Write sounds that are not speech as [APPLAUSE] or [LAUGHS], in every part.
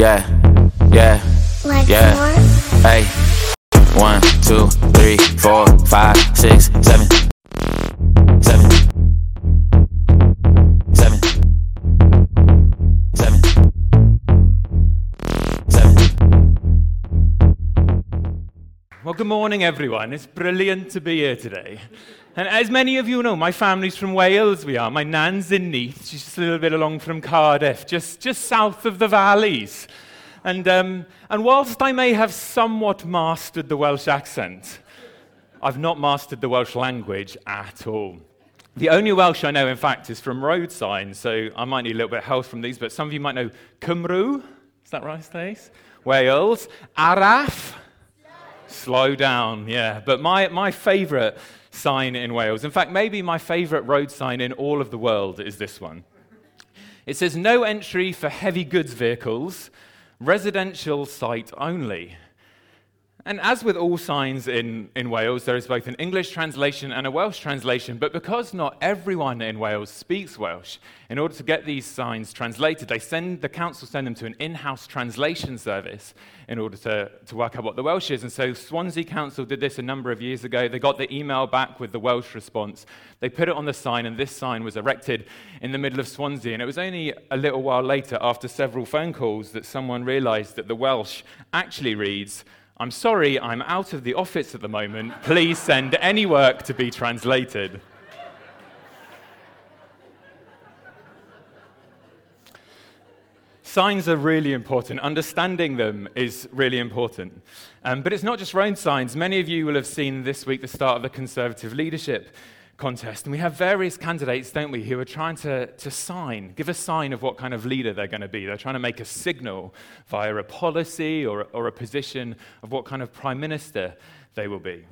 Yeah, yeah, Like yeah. more? Hey, one, two, three, four, five, six, seven, seven, seven, seven, seven. Well, good morning, everyone. It's brilliant to be here today. And as many of you know, my family's from Wales. We are. My nan's in Neath. She's just a little bit along from Cardiff, just, just south of the valleys. And, um, and whilst I may have somewhat mastered the Welsh accent, I've not mastered the Welsh language at all. The only Welsh I know, in fact, is from road signs, so I might need a little bit of help from these, but some of you might know Cymru. Is that right, Stace? Wales. Araf. Slow down, yeah. But my, my favourite sign in Wales, in fact, maybe my favourite road sign in all of the world, is this one. It says, No entry for heavy goods vehicles, residential site only. And as with all signs in, in Wales, there is both an English translation and a Welsh translation. But because not everyone in Wales speaks Welsh, in order to get these signs translated, they send, the council send them to an in house translation service in order to, to work out what the Welsh is. And so Swansea Council did this a number of years ago. They got the email back with the Welsh response. They put it on the sign, and this sign was erected in the middle of Swansea. And it was only a little while later, after several phone calls, that someone realized that the Welsh actually reads, I'm sorry, I'm out of the office at the moment. Please send any work to be translated. Signs are really important. Understanding them is really important. Um, but it's not just road signs. Many of you will have seen this week the start of the Conservative leadership contest. And we have various candidates, don't we, who are trying to, to sign, give a sign of what kind of leader they're going to be. They're trying to make a signal via a policy or, or a position of what kind of prime minister they will be.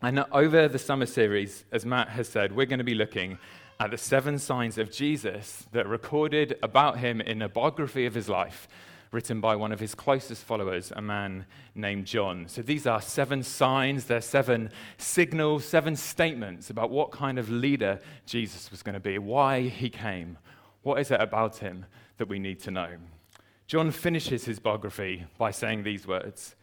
And over the summer series, as Matt has said, we're going to be looking at the seven signs of Jesus that are recorded about him in a biography of his life written by one of his closest followers, a man named John. So these are seven signs, they're seven signals, seven statements about what kind of leader Jesus was going to be, why he came, what is it about him that we need to know. John finishes his biography by saying these words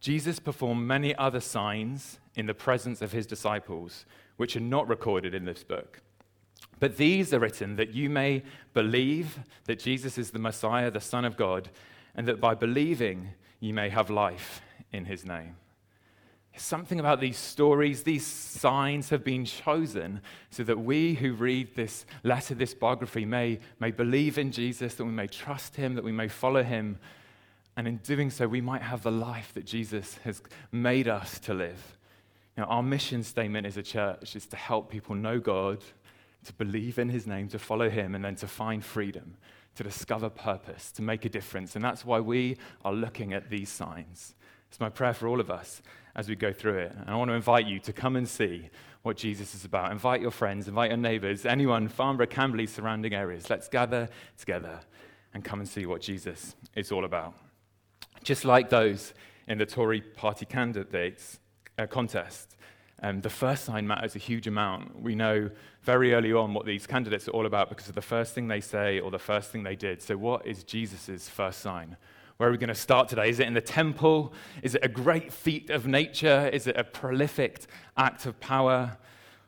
Jesus performed many other signs in the presence of his disciples, which are not recorded in this book. But these are written that you may believe that Jesus is the Messiah, the Son of God, and that by believing you may have life in his name. Something about these stories, these signs have been chosen so that we who read this letter, this biography, may, may believe in Jesus, that we may trust him, that we may follow him, and in doing so, we might have the life that Jesus has made us to live. Now, our mission statement as a church is to help people know God, to believe in his name, to follow him, and then to find freedom, to discover purpose, to make a difference. And that's why we are looking at these signs. It's my prayer for all of us as we go through it. And I want to invite you to come and see what Jesus is about. Invite your friends, invite your neighbors, anyone, Farnborough, Camberley, surrounding areas. Let's gather together and come and see what Jesus is all about. Just like those in the Tory party candidates uh, contest, um, the first sign matters a huge amount. We know very early on what these candidates are all about because of the first thing they say or the first thing they did. So, what is Jesus' first sign? Where are we going to start today? Is it in the temple? Is it a great feat of nature? Is it a prolific act of power?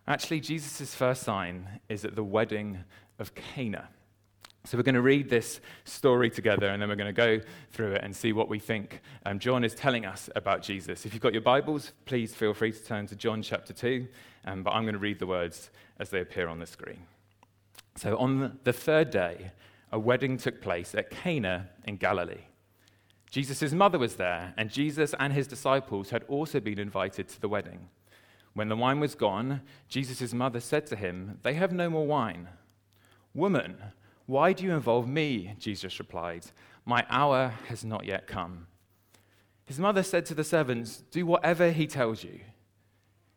Actually, Jesus' first sign is at the wedding of Cana. So, we're going to read this story together and then we're going to go through it and see what we think um, John is telling us about Jesus. If you've got your Bibles, please feel free to turn to John chapter 2, um, but I'm going to read the words as they appear on the screen. So, on the third day, a wedding took place at Cana in Galilee. Jesus' mother was there, and Jesus and his disciples had also been invited to the wedding. When the wine was gone, Jesus' mother said to him, They have no more wine. Woman, why do you involve me? Jesus replied, My hour has not yet come. His mother said to the servants, Do whatever he tells you.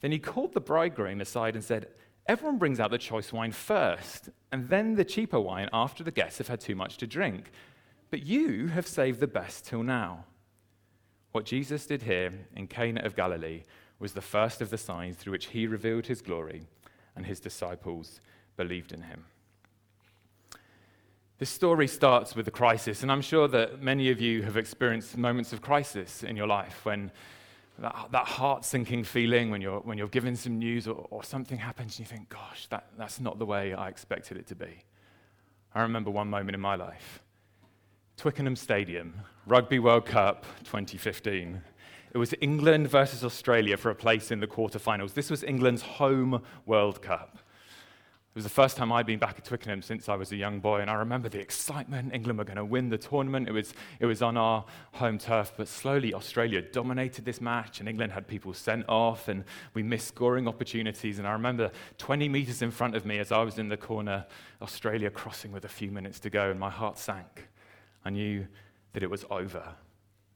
Then he called the bridegroom aside and said, Everyone brings out the choice wine first, and then the cheaper wine after the guests have had too much to drink. But you have saved the best till now. What Jesus did here in Cana of Galilee was the first of the signs through which he revealed his glory, and his disciples believed in him. This story starts with a crisis, and I'm sure that many of you have experienced moments of crisis in your life when that, that heart sinking feeling, when you're, when you're given some news or, or something happens and you think, gosh, that, that's not the way I expected it to be. I remember one moment in my life Twickenham Stadium, Rugby World Cup 2015. It was England versus Australia for a place in the quarterfinals. This was England's home World Cup. It was the first time I'd been back at Twickenham since I was a young boy, and I remember the excitement. England were going to win the tournament. It was, it was on our home turf, but slowly Australia dominated this match, and England had people sent off, and we missed scoring opportunities. And I remember 20 metres in front of me as I was in the corner, Australia crossing with a few minutes to go, and my heart sank. I knew that it was over.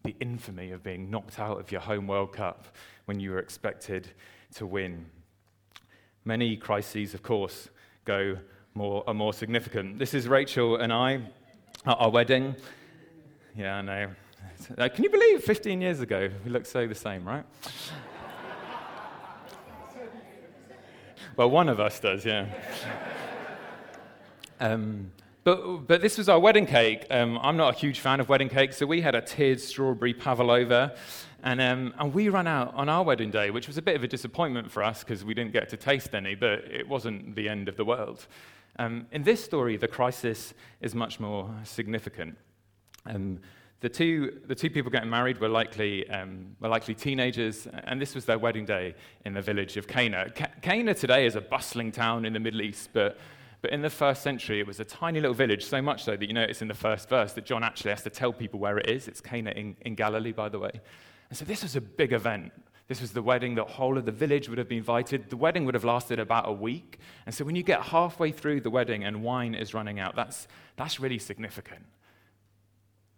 The infamy of being knocked out of your home World Cup when you were expected to win. Many crises, of course, go more, are more significant. This is Rachel and I at our wedding. Yeah, I know. Uh, can you believe 15 years ago we look so the same, right? well, one of us does, yeah. [LAUGHS] Um, but, but this was our wedding cake. Um, I'm not a huge fan of wedding cakes, so we had a tiered strawberry pavlova. And, um, and we ran out on our wedding day, which was a bit of a disappointment for us because we didn't get to taste any, but it wasn't the end of the world. Um, in this story, the crisis is much more significant. Um, the, two, the two people getting married were likely, um, were likely teenagers, and this was their wedding day in the village of Cana. Ca- Cana today is a bustling town in the Middle East, but but in the first century, it was a tiny little village, so much so that you notice in the first verse that John actually has to tell people where it is. It's Cana in, in Galilee, by the way. And so this was a big event. This was the wedding. The whole of the village would have been invited. The wedding would have lasted about a week. And so when you get halfway through the wedding and wine is running out, that's, that's really significant.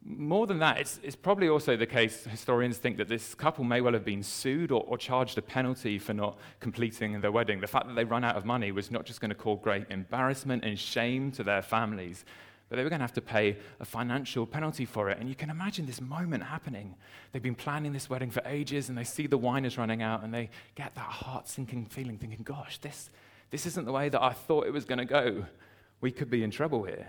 More than that, it's, it's probably also the case, historians think that this couple may well have been sued or, or charged a penalty for not completing their wedding. The fact that they run out of money was not just going to cause great embarrassment and shame to their families, but they were going to have to pay a financial penalty for it. And you can imagine this moment happening. They've been planning this wedding for ages, and they see the wine is running out, and they get that heart sinking feeling, thinking, gosh, this, this isn't the way that I thought it was going to go. We could be in trouble here.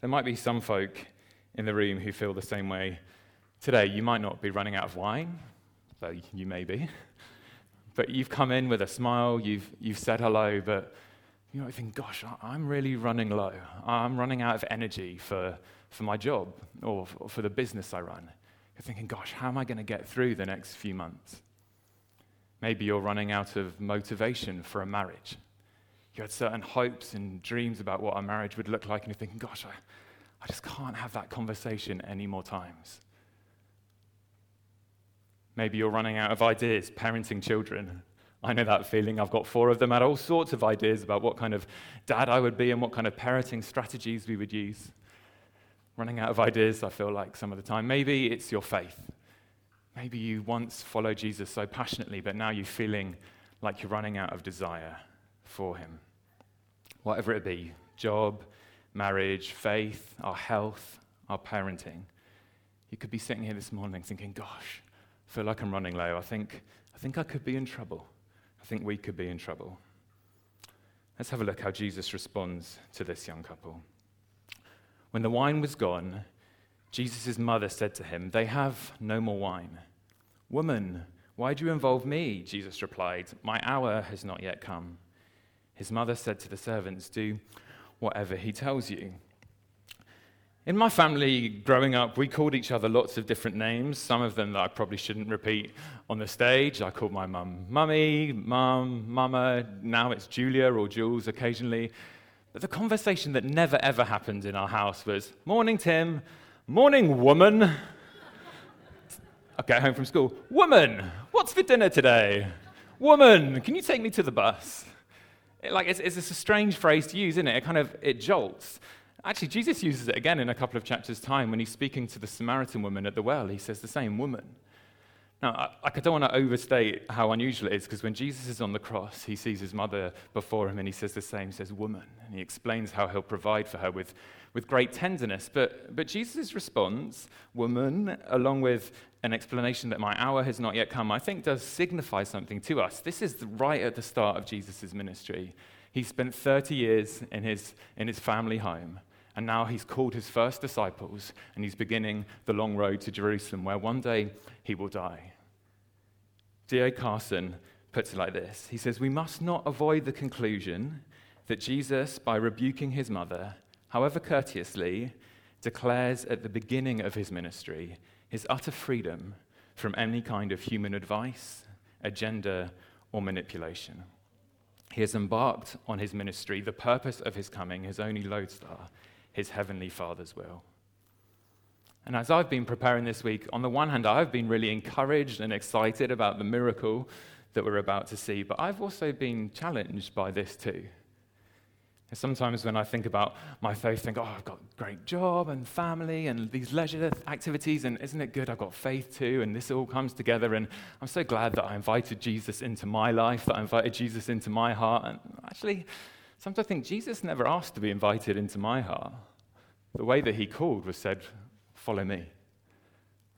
There might be some folk in the room who feel the same way today. You might not be running out of wine, though you may be. [LAUGHS] But you've come in with a smile, you've, you've said hello, but you might think, gosh, I'm really running low. I'm running out of energy for, for my job or for the business I run. You're thinking, gosh, how am I going to get through the next few months? Maybe you're running out of motivation for a marriage. You had certain hopes and dreams about what a marriage would look like, and you're thinking, gosh, I, I just can't have that conversation any more times. Maybe you're running out of ideas parenting children I know that feeling. I've got four of them. I had all sorts of ideas about what kind of dad I would be and what kind of parenting strategies we would use. Running out of ideas, I feel like, some of the time. Maybe it's your faith. Maybe you once followed Jesus so passionately, but now you're feeling like you're running out of desire for him. Whatever it be job, marriage, faith, our health, our parenting. You could be sitting here this morning thinking, gosh, I feel like I'm running low. I think, I think I could be in trouble. I think we could be in trouble. Let's have a look how Jesus responds to this young couple. When the wine was gone, Jesus' mother said to him, They have no more wine. Woman, why do you involve me? Jesus replied, My hour has not yet come. His mother said to the servants, Do whatever he tells you. In my family, growing up, we called each other lots of different names, some of them that I probably shouldn't repeat on the stage. I called my mum Mummy, Mum, Mama, now it's Julia or Jules occasionally. But the conversation that never ever happened in our house was Morning, Tim. Morning, woman. I get home from school. Woman, what's for dinner today? Woman, can you take me to the bus? Like, it's, it's a strange phrase to use, isn't it? It kind of, it jolts. Actually, Jesus uses it again in a couple of chapters' time when he's speaking to the Samaritan woman at the well. He says the same woman. Now, I, I don't want to overstate how unusual it is because when Jesus is on the cross, he sees his mother before him and he says the same, he says, Woman. And he explains how he'll provide for her with, with great tenderness. But, but Jesus' response, Woman, along with an explanation that my hour has not yet come, I think does signify something to us. This is right at the start of Jesus' ministry. He spent 30 years in his, in his family home. And now he's called his first disciples and he's beginning the long road to Jerusalem, where one day he will die. D.A. Carson puts it like this He says, We must not avoid the conclusion that Jesus, by rebuking his mother, however courteously, declares at the beginning of his ministry his utter freedom from any kind of human advice, agenda, or manipulation. He has embarked on his ministry, the purpose of his coming, his only lodestar, his heavenly Father's will. And as I've been preparing this week, on the one hand, I've been really encouraged and excited about the miracle that we're about to see, but I've also been challenged by this too. Sometimes when I think about my faith, I think, oh, I've got a great job and family and these leisure activities, and isn't it good? I've got faith too, and this all comes together. And I'm so glad that I invited Jesus into my life, that I invited Jesus into my heart. And actually, sometimes I think Jesus never asked to be invited into my heart. The way that he called was said, Follow me.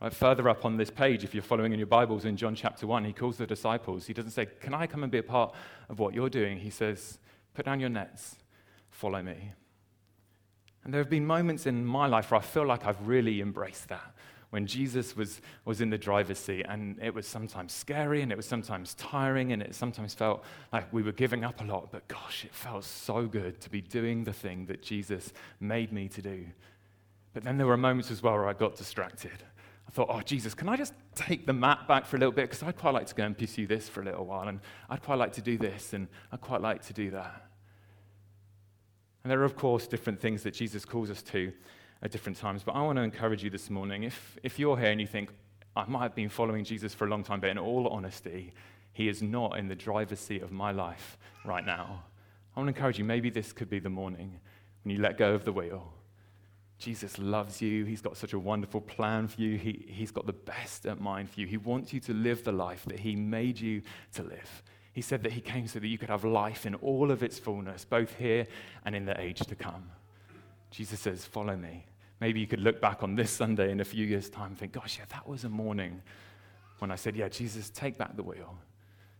Right, further up on this page, if you're following in your Bibles in John chapter 1, he calls the disciples. He doesn't say, Can I come and be a part of what you're doing? He says, Put down your nets, follow me. And there have been moments in my life where I feel like I've really embraced that. When Jesus was, was in the driver's seat, and it was sometimes scary, and it was sometimes tiring, and it sometimes felt like we were giving up a lot, but gosh, it felt so good to be doing the thing that Jesus made me to do but then there were moments as well where I got distracted. I thought, oh, Jesus, can I just take the map back for a little bit? Because I'd quite like to go and pursue this for a little while, and I'd quite like to do this, and I'd quite like to do that. And there are, of course, different things that Jesus calls us to at different times. But I want to encourage you this morning if, if you're here and you think, I might have been following Jesus for a long time, but in all honesty, he is not in the driver's seat of my life right now. I want to encourage you, maybe this could be the morning when you let go of the wheel Jesus loves you. He's got such a wonderful plan for you. He, he's got the best at mind for you. He wants you to live the life that He made you to live. He said that He came so that you could have life in all of its fullness, both here and in the age to come. Jesus says, Follow me. Maybe you could look back on this Sunday in a few years' time and think, Gosh, yeah, that was a morning when I said, Yeah, Jesus, take back the wheel.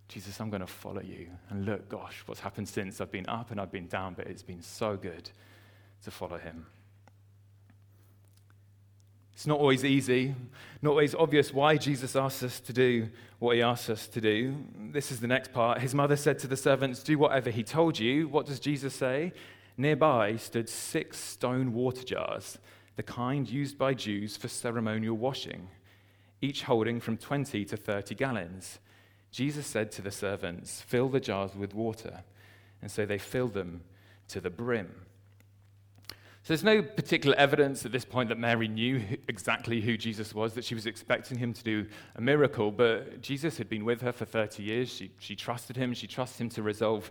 Jesus, I'm going to follow you. And look, gosh, what's happened since? I've been up and I've been down, but it's been so good to follow Him. It's not always easy, not always obvious why Jesus asks us to do what he asks us to do. This is the next part. His mother said to the servants, Do whatever he told you. What does Jesus say? Nearby stood six stone water jars, the kind used by Jews for ceremonial washing, each holding from 20 to 30 gallons. Jesus said to the servants, Fill the jars with water. And so they filled them to the brim. So there's no particular evidence at this point that Mary knew exactly who Jesus was, that she was expecting him to do a miracle, but Jesus had been with her for 30 years. She, she trusted him, she trusted him to resolve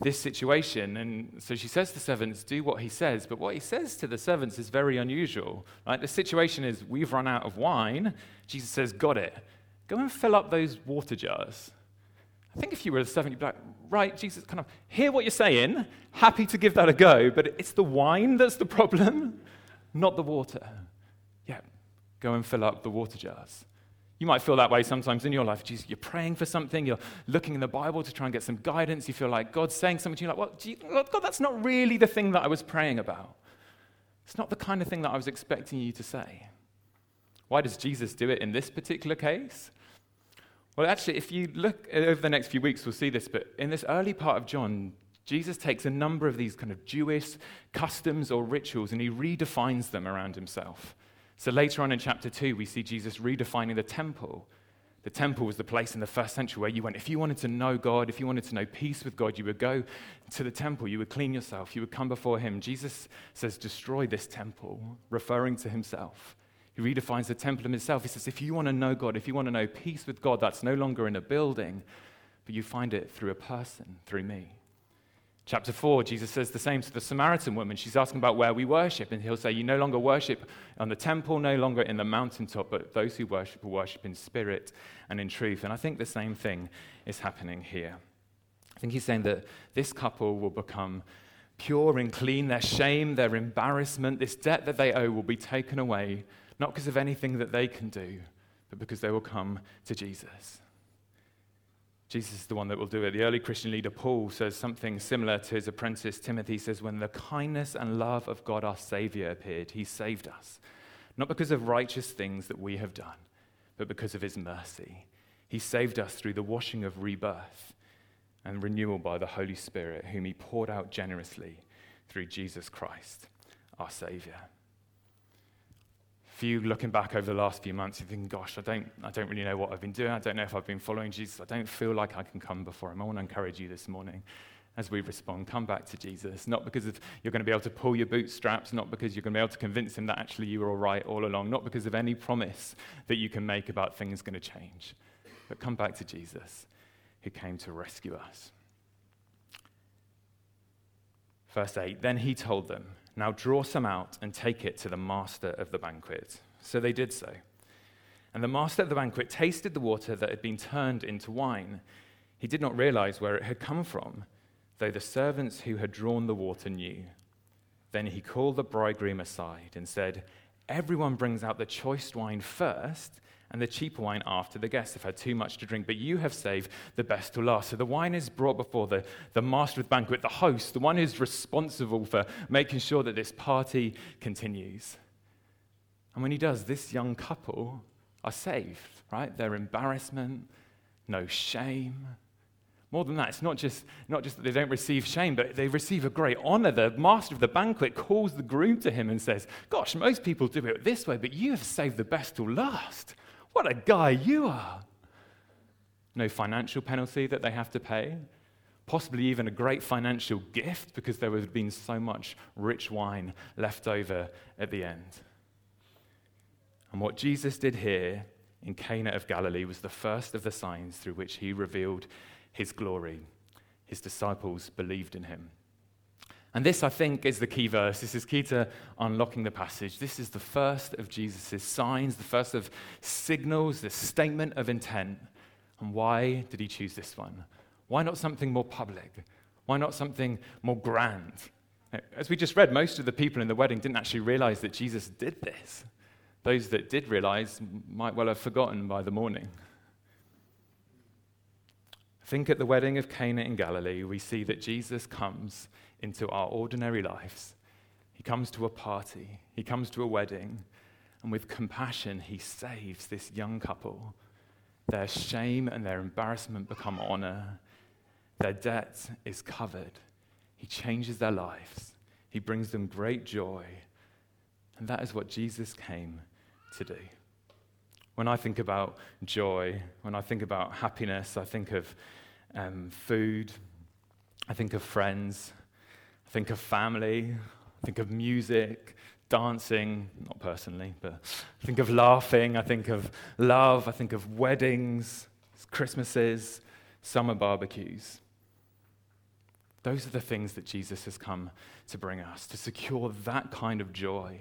this situation. And so she says to the servants, Do what he says. But what he says to the servants is very unusual. Right? The situation is, We've run out of wine. Jesus says, Got it. Go and fill up those water jars. I think if you were a servant, you'd be like, right, Jesus, kind of hear what you're saying, happy to give that a go, but it's the wine that's the problem, not the water. Yeah, go and fill up the water jars. You might feel that way sometimes in your life. Jesus, you're praying for something, you're looking in the Bible to try and get some guidance, you feel like God's saying something to you, like, well, God, that's not really the thing that I was praying about. It's not the kind of thing that I was expecting you to say. Why does Jesus do it in this particular case? Well, actually, if you look over the next few weeks, we'll see this, but in this early part of John, Jesus takes a number of these kind of Jewish customs or rituals and he redefines them around himself. So later on in chapter 2, we see Jesus redefining the temple. The temple was the place in the first century where you went, if you wanted to know God, if you wanted to know peace with God, you would go to the temple, you would clean yourself, you would come before Him. Jesus says, destroy this temple, referring to Himself. He redefines the temple in himself. He says, if you want to know God, if you want to know peace with God, that's no longer in a building, but you find it through a person, through me. Chapter 4, Jesus says the same to the Samaritan woman. She's asking about where we worship, and he'll say, You no longer worship on the temple, no longer in the mountaintop, but those who worship will worship in spirit and in truth. And I think the same thing is happening here. I think he's saying that this couple will become pure and clean. Their shame, their embarrassment, this debt that they owe will be taken away, not because of anything that they can do, but because they will come to Jesus. Jesus is the one that will do it. The early Christian leader Paul says something similar to his apprentice Timothy. He says, When the kindness and love of God our Savior appeared, he saved us, not because of righteous things that we have done, but because of his mercy. He saved us through the washing of rebirth and renewal by the Holy Spirit, whom he poured out generously through Jesus Christ, our Savior for you looking back over the last few months, you're thinking, gosh, I don't, I don't really know what I've been doing. I don't know if I've been following Jesus. I don't feel like I can come before him. I want to encourage you this morning as we respond, come back to Jesus. Not because of, you're going to be able to pull your bootstraps, not because you're going to be able to convince him that actually you were all right all along, not because of any promise that you can make about things going to change. But come back to Jesus, who came to rescue us. Verse 8 Then he told them, now draw some out and take it to the master of the banquet. So they did so. And the master of the banquet tasted the water that had been turned into wine. He did not realize where it had come from, though the servants who had drawn the water knew. Then he called the bridegroom aside and said, Everyone brings out the choice wine first and the cheaper wine after the guests have had too much to drink, but you have saved the best to last. So the wine is brought before the, the master of the banquet, the host, the one who's responsible for making sure that this party continues. And when he does, this young couple are saved, right? Their embarrassment, no shame. More than that, it's not just, not just that they don't receive shame, but they receive a great honor. The master of the banquet calls the groom to him and says, Gosh, most people do it this way, but you have saved the best till last. What a guy you are. No financial penalty that they have to pay, possibly even a great financial gift because there would have been so much rich wine left over at the end. And what Jesus did here in Cana of Galilee was the first of the signs through which he revealed his glory. His disciples believed in him. And this, I think, is the key verse. This is key to unlocking the passage. This is the first of Jesus' signs, the first of signals, the statement of intent. And why did he choose this one? Why not something more public? Why not something more grand? As we just read, most of the people in the wedding didn't actually realize that Jesus did this. Those that did realize might well have forgotten by the morning. Think at the wedding of Cana in Galilee, we see that Jesus comes into our ordinary lives. He comes to a party, he comes to a wedding, and with compassion, he saves this young couple. Their shame and their embarrassment become honor. Their debt is covered. He changes their lives. He brings them great joy. And that is what Jesus came to do. When I think about joy, when I think about happiness, I think of um, food, I think of friends, think of family, think of music, dancing, not personally, but I think of laughing, I think of love, I think of weddings, Christmases, summer barbecues. Those are the things that Jesus has come to bring us, to secure that kind of joy,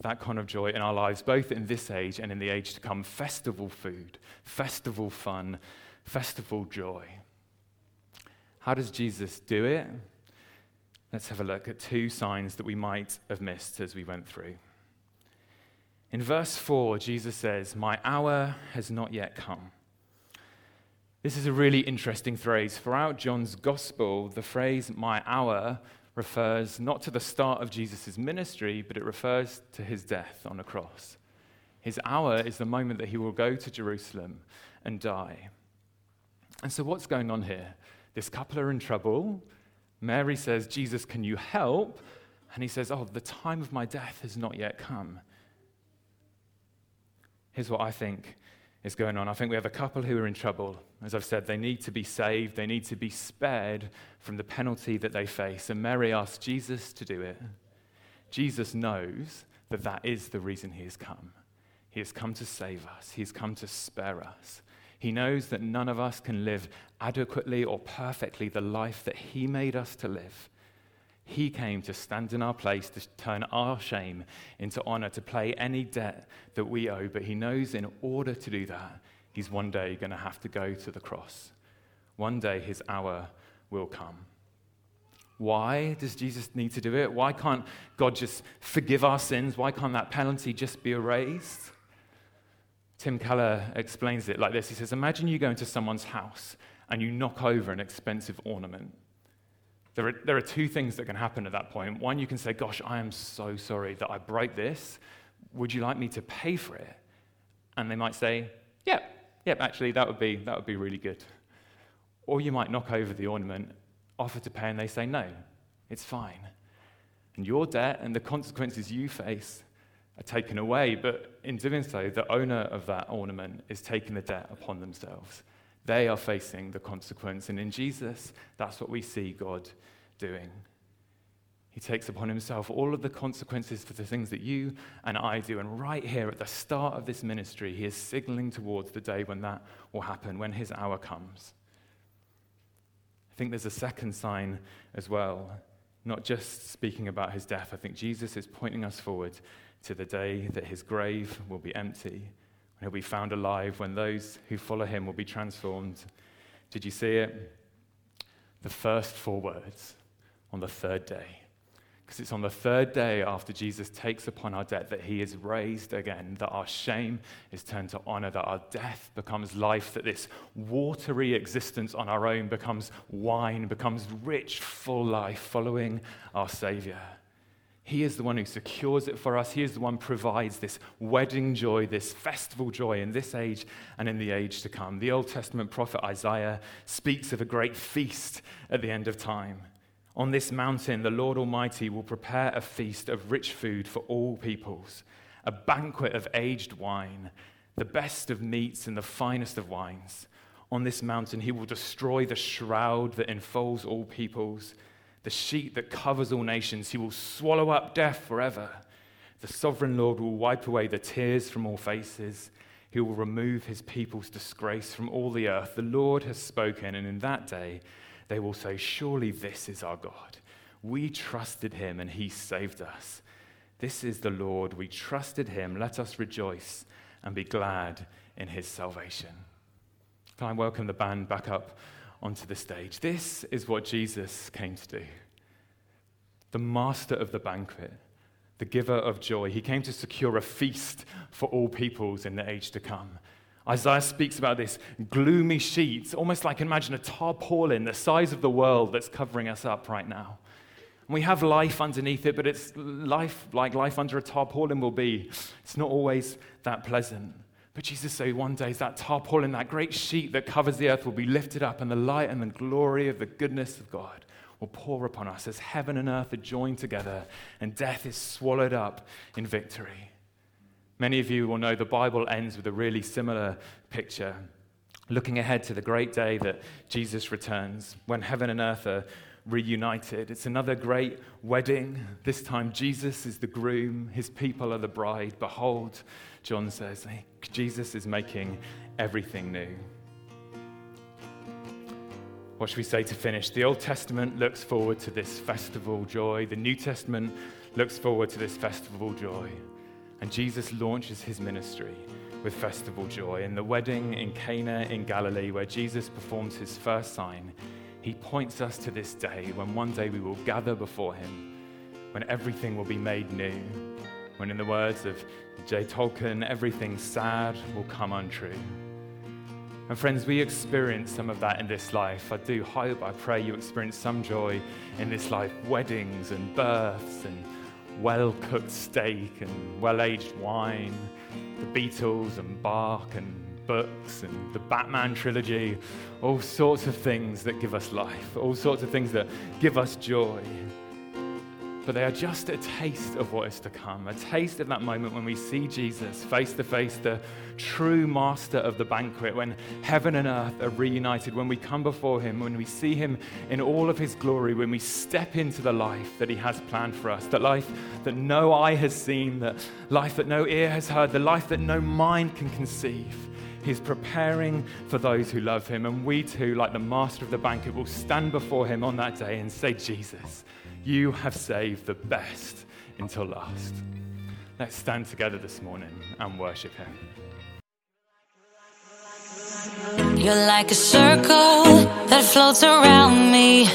that kind of joy in our lives, both in this age and in the age to come. Festival food, festival fun, festival joy. How does Jesus do it? Let's have a look at two signs that we might have missed as we went through. In verse 4, Jesus says, My hour has not yet come. This is a really interesting phrase. Throughout John's gospel, the phrase my hour refers not to the start of Jesus' ministry, but it refers to his death on a cross. His hour is the moment that he will go to Jerusalem and die. And so, what's going on here? This couple are in trouble. Mary says, Jesus, can you help? And he says, Oh, the time of my death has not yet come. Here's what I think is going on. I think we have a couple who are in trouble. As I've said, they need to be saved, they need to be spared from the penalty that they face. And Mary asks Jesus to do it. Jesus knows that that is the reason he has come. He has come to save us, he has come to spare us. He knows that none of us can live adequately or perfectly the life that He made us to live. He came to stand in our place, to turn our shame into honor, to pay any debt that we owe. But He knows in order to do that, He's one day going to have to go to the cross. One day His hour will come. Why does Jesus need to do it? Why can't God just forgive our sins? Why can't that penalty just be erased? Tim Keller explains it like this He says, Imagine you go into someone's house and you knock over an expensive ornament. There are, there are two things that can happen at that point. One, you can say, Gosh, I am so sorry that I broke this. Would you like me to pay for it? And they might say, Yep, yeah, yep, actually, that would, be, that would be really good. Or you might knock over the ornament, offer to pay, and they say, No, it's fine. And your debt and the consequences you face taken away, but in doing so, the owner of that ornament is taking the debt upon themselves. They are facing the consequence. And in Jesus, that's what we see God doing. He takes upon himself all of the consequences for the things that you and I do. And right here at the start of this ministry, he is signaling towards the day when that will happen, when his hour comes. I think there's a second sign as well, not just speaking about his death. I think Jesus is pointing us forward to the day that his grave will be empty, and he'll be found alive when those who follow him will be transformed. Did you see it? The first four words on the third day. Because it's on the third day after Jesus takes upon our debt that he is raised again, that our shame is turned to honor, that our death becomes life, that this watery existence on our own becomes wine, becomes rich, full life following our Savior. He is the one who secures it for us. He is the one who provides this wedding joy, this festival joy in this age and in the age to come. The Old Testament prophet Isaiah speaks of a great feast at the end of time. On this mountain, the Lord Almighty will prepare a feast of rich food for all peoples, a banquet of aged wine, the best of meats and the finest of wines. On this mountain, he will destroy the shroud that enfolds all peoples the sheet that covers all nations. He will swallow up death forever. The sovereign Lord will wipe away the tears from all faces. He will remove his people's disgrace from all the earth. The Lord has spoken, and in that day they will say, Surely this is our God. We trusted him, and he saved us. This is the Lord. We trusted him. Let us rejoice and be glad in his salvation. Can I welcome the band back up onto the stage. This is what Jesus came to do. The master of the banquet, the giver of joy. He came to secure a feast for all peoples in the age to come. Isaiah speaks about this gloomy sheet, almost like imagine a tarpaulin the size of the world that's covering us up right now. We have life underneath it, but it's life like life under a tarpaulin will be. It's not always that pleasant. But Jesus said one day that tarpaulin, that great sheet that covers the earth will be lifted up, and the light and the glory of the goodness of God will pour upon us as heaven and earth are joined together and death is swallowed up in victory. Many of you will know the Bible ends with a really similar picture, looking ahead to the great day that Jesus returns, when heaven and earth are reunited. It's another great wedding. This time, Jesus is the groom, his people are the bride. Behold, John says, Jesus is making everything new. What should we say to finish? The Old Testament looks forward to this festival joy, the New Testament looks forward to this festival joy. And Jesus launches his ministry with festival joy. In the wedding in Cana in Galilee, where Jesus performs his first sign, he points us to this day when one day we will gather before him, when everything will be made new, when, in the words of J. Tolkien, everything sad will come untrue. And friends, we experience some of that in this life. I do hope, I pray you experience some joy in this life weddings and births and well cooked steak and well aged wine, the Beatles and Bach and books and the Batman trilogy, all sorts of things that give us life, all sorts of things that give us joy. But they are just a taste of what is to come, a taste of that moment when we see Jesus face to face, the true master of the banquet, when heaven and earth are reunited, when we come before him, when we see him in all of his glory, when we step into the life that he has planned for us, that life that no eye has seen, that life that no ear has heard, the life that no mind can conceive. He's preparing for those who love him. And we too, like the master of the banquet, will stand before him on that day and say, Jesus, you have saved the best until last. Let's stand together this morning and worship him. You're like a circle that floats around me,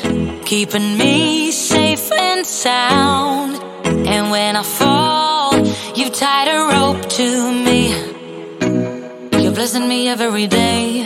keeping me safe and sound. And when I fall, you've tied a rope to me. Blessing me every day.